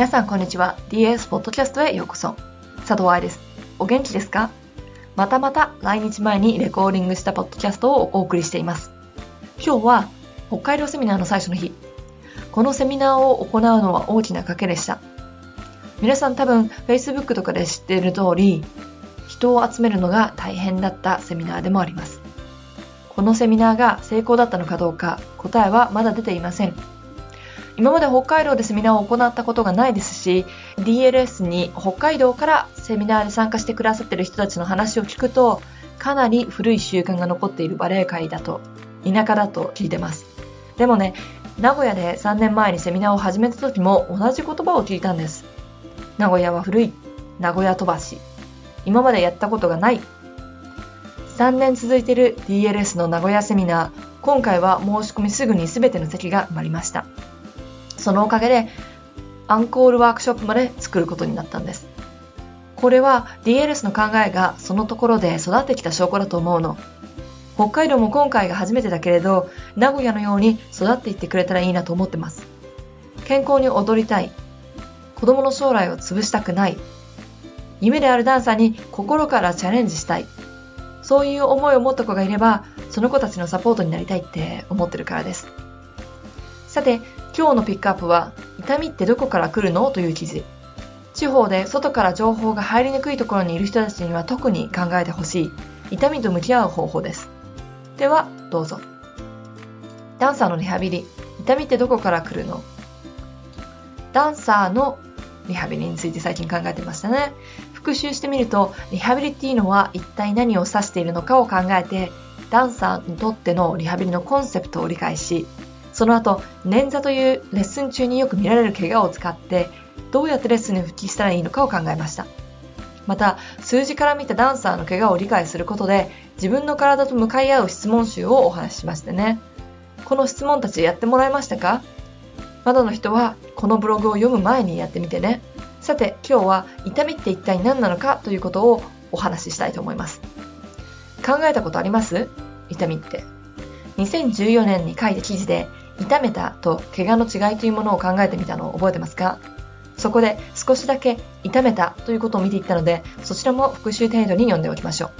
皆さんこんにちは。DS ポッドキャストへようこそ。佐藤愛です。お元気ですか？またまた来日前にレコーディングしたポッドキャストをお送りしています。今日は北海道セミナーの最初の日。このセミナーを行うのは大きな賭けでした。皆さん多分 Facebook とかで知っている通り、人を集めるのが大変だったセミナーでもあります。このセミナーが成功だったのかどうか答えはまだ出ていません。今まで北海道でセミナーを行ったことがないですし、DLS に北海道からセミナーで参加してくださっている人たちの話を聞くと、かなり古い習慣が残っているバレエ界だと、田舎だと聞いてます。でもね、名古屋で3年前にセミナーを始めた時も同じ言葉を聞いたんです。名古屋は古い。名古屋飛ばし。今までやったことがない。3年続いてる DLS の名古屋セミナー、今回は申し込みすぐに全ての席が埋まりました。そのおかげでアンコールワークショップまで作ることになったんです。これは DLS の考えがそのところで育ってきた証拠だと思うの。北海道も今回が初めてだけれど、名古屋のように育っていってくれたらいいなと思ってます。健康に踊りたい。子供の将来を潰したくない。夢であるダンサーに心からチャレンジしたい。そういう思いを持った子がいれば、その子たちのサポートになりたいって思ってるからです。さて、今日のピックアップは、痛みってどこから来るの？という記事。地方で外から情報が入りにくいところにいる人たちには特に考えてほしい、痛みと向き合う方法です。では、どうぞ。ダンサーのリハビリ、痛みってどこから来るの？ダンサーのリハビリについて最近考えてましたね。復習してみると、リハビリっていうのは一体何を指しているのかを考えて、ダンサーにとってのリハビリのコンセプトを理解し、その後、捻挫というレッスン中によく見られる怪我を使って、どうやってレッスンに復帰したらいいのかを考えました。また、数字から見たダンサーの怪我を理解することで、自分の体と向かい合う質問集をお話ししましてね。この質問たちやってもらえましたか？まだの人は、このブログを読む前にやってみてね。さて、今日は痛みって一体何なのかということをお話ししたいと思います。考えたことあります？痛みって。2014年に書いた記事で痛めたと怪我の違いというものを考えてみたのを覚えてますかそこで少しだけ痛めたということを見ていったので、そちらも復習程度に読んでおきましょ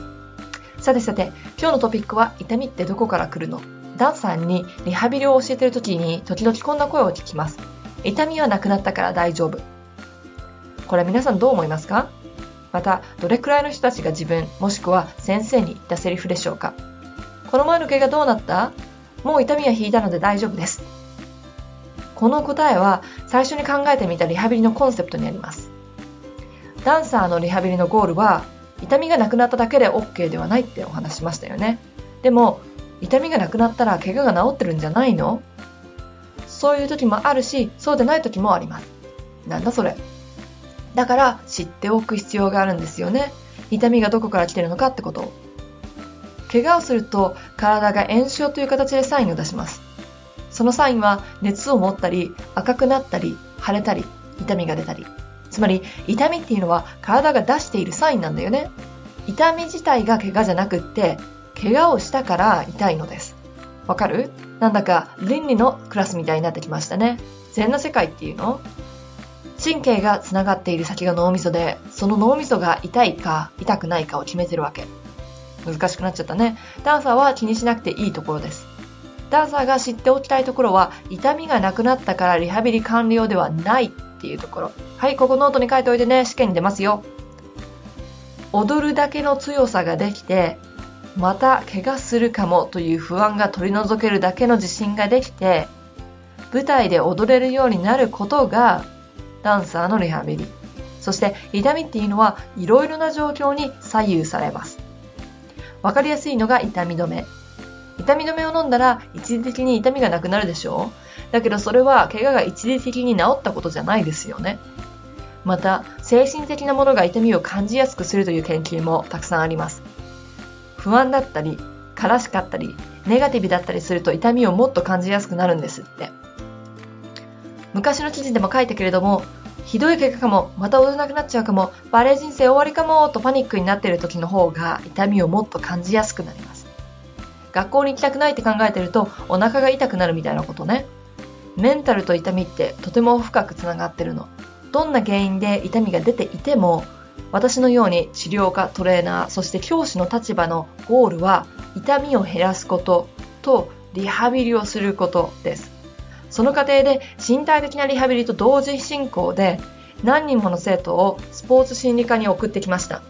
う。さてさて、今日のトピックは痛みってどこから来るの？ダンさんにリハビリを教えてる時に時々こんな声を聞きます。痛みはなくなったから大丈夫。これ皆さんどう思いますか？また、どれくらいの人たちが自分、もしくは先生に言ったセリフでしょうか？この前の怪我どうなった？もう痛みは引いたので大丈夫です。この答えは最初に考えてみたリハビリのコンセプトにあります。ダンサーのリハビリのゴールは痛みがなくなっただけで OK ではないってお話しましたよね。でも痛みがなくなったら怪我が治ってるんじゃないの？そういう時もあるし、そうでない時もあります。なんだそれ。だから知っておく必要があるんですよね。痛みがどこから来てるのかってことを。怪我をすると体が炎症という形でサインを出します。そのサインは熱を持ったり赤くなったり腫れたり痛みが出たり。つまり痛みっていうのは体が出しているサインなんだよね。痛み自体が怪我じゃなくって怪我をしたから痛いのです。わかる？なんだか倫理のクラスみたいになってきましたね。禅の世界っていうの？神経が繋がっている先が脳みそで、その脳みそが痛いか痛くないかを決めてるわけ。難しくなっちゃったね。ダンサーは気にしなくていいところです。ダンサーが知っておきたいところは、痛みがなくなったからリハビリ完了ではないっていうところ。はい、ここノートに書いておいてね、試験に出ますよ。踊るだけの強さができて、また怪我するかもという不安が取り除けるだけの自信ができて、舞台で踊れるようになることが、ダンサーのリハビリ。そして痛みっていうのはいろいろな状況に左右されます。わかりやすいのが痛み止め。痛み止めを飲んだら一時的に痛みがなくなるでしょ？うだけどそれは怪我が一時的に治ったことじゃないですよね。また、精神的なものが痛みを感じやすくするという研究もたくさんあります。不安だったり、悲しかったり、ネガティブだったりすると痛みをもっと感じやすくなるんですって。昔の記事でも書いたけれども、ひどい怪我かも、また踊れなくなっちゃうかも、バレエ人生終わりかも、とパニックになっている時の方が痛みをもっと感じやすくなります。学校に行きたくないって考えてるとお腹が痛くなるみたいなことね。メンタルと痛みってとても深くつながってるの。どんな原因で痛みが出ていても、私のように治療家、トレーナー、そして教師の立場のゴールは痛みを減らすこととリハビリをすることです。その過程で身体的なリハビリと同時進行で何人もの生徒をスポーツ心理科に送ってきました。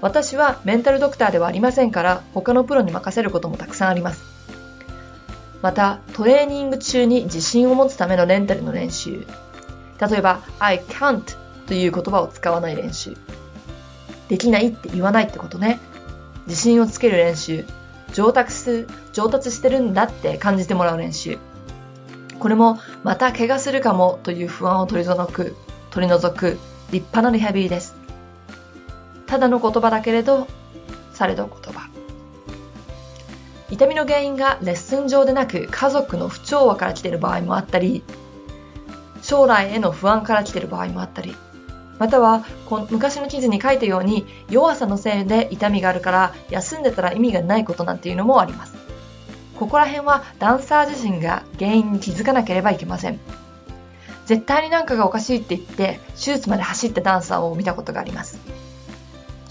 私はメンタルドクターではありませんから他のプロに任せることもたくさんあります。また、トレーニング中に自信を持つためのレンタルの練習。例えば、I can't という言葉を使わない練習。できないって言わないってことね。自信をつける練習。上達する、上達してるんだって感じてもらう練習。これも、また怪我するかもという不安を取り除く、取り除く立派なリハビリです。ただの言葉だけれど、されど言葉。痛みの原因がレッスン上でなく家族の不調和から来ている場合もあったり、将来への不安から来ている場合もあったり、または昔の記事に書いたように弱さのせいで痛みがあるから休んでたら意味がないことなんていうのもあります。ここら辺はダンサー自身が原因に気づかなければいけません。絶対になんかがおかしいって言って手術まで走ったダンサーを見たことがあります。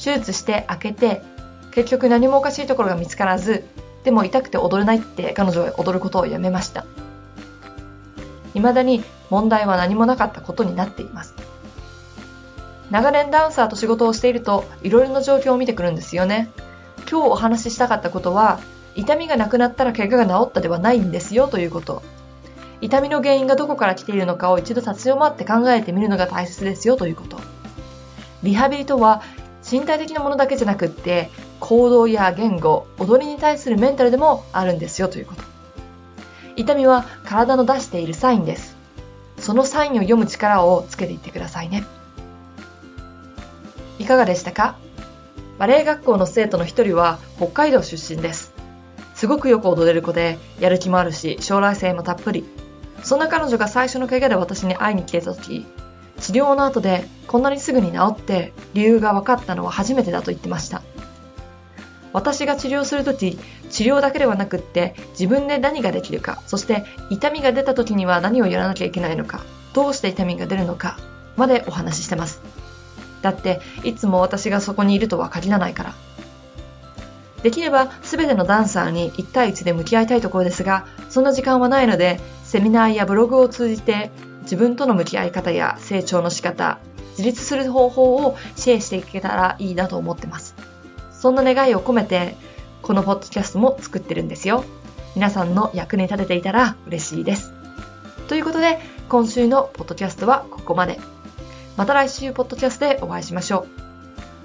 手術して開けて結局何もおかしいところが見つからずでも痛くて踊れないって彼女は踊ることをやめました。未だに問題は何もなかったことになっています。長年ダンサーと仕事をしているといろいろな状況を見てくるんですよね。今日お話ししたかったことは痛みがなくなったら怪我が治ったではないんですよということ。痛みの原因がどこから来ているのかを一度立ち止まって考えてみるのが大切ですよということ。リハビリとは身体的なものだけじゃなくって行動や言語、踊りに対するメンタルでもあるんですよということ。痛みは体の出しているサインです。そのサインを読む力をつけていってくださいね。いかがでしたか？バレエ学校の生徒の一人は北海道出身です。すごくよく踊れる子で、やる気もあるし、将来性もたっぷり。そんな彼女が最初の怪我で私に会いに来てた時、治療の後でこんなにすぐに治って理由が分かったのは初めてだと言ってました。私が治療するとき、治療だけではなくって自分で何ができるか、そして痛みが出た時には何をやらなきゃいけないのか、どうして痛みが出るのかまでお話ししてます。だって、いつも私がそこにいるとは限らないから。できれば全てのダンサーに1対1で向き合いたいところですが、そんな時間はないので、セミナーやブログを通じて自分との向き合い方や成長の仕方、自立する方法をシェアしていけたらいいなと思ってます。そんな願いを込めて、このポッドキャストも作ってるんですよ。皆さんの役に立てていたら嬉しいです。ということで、今週のポッドキャストはここまで。また来週ポッドキャストでお会いしましょう。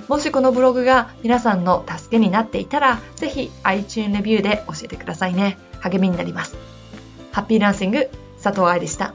もしこのブログが皆さんの助けになっていたら、ぜひ iTunes レビューで教えてくださいね。励みになります。ハッピーランシング、佐藤愛でした。